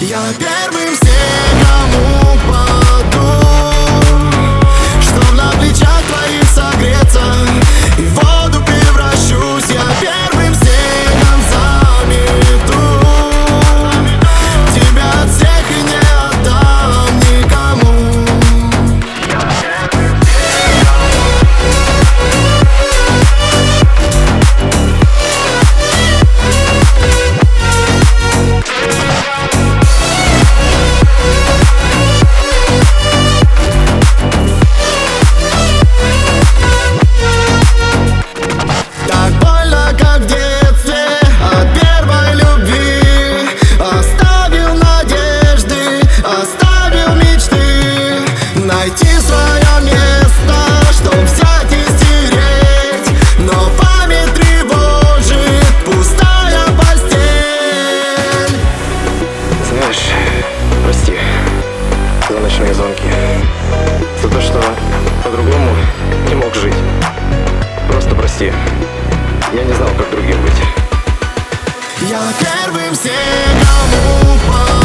Я первым всем, кому Я первым снегом упал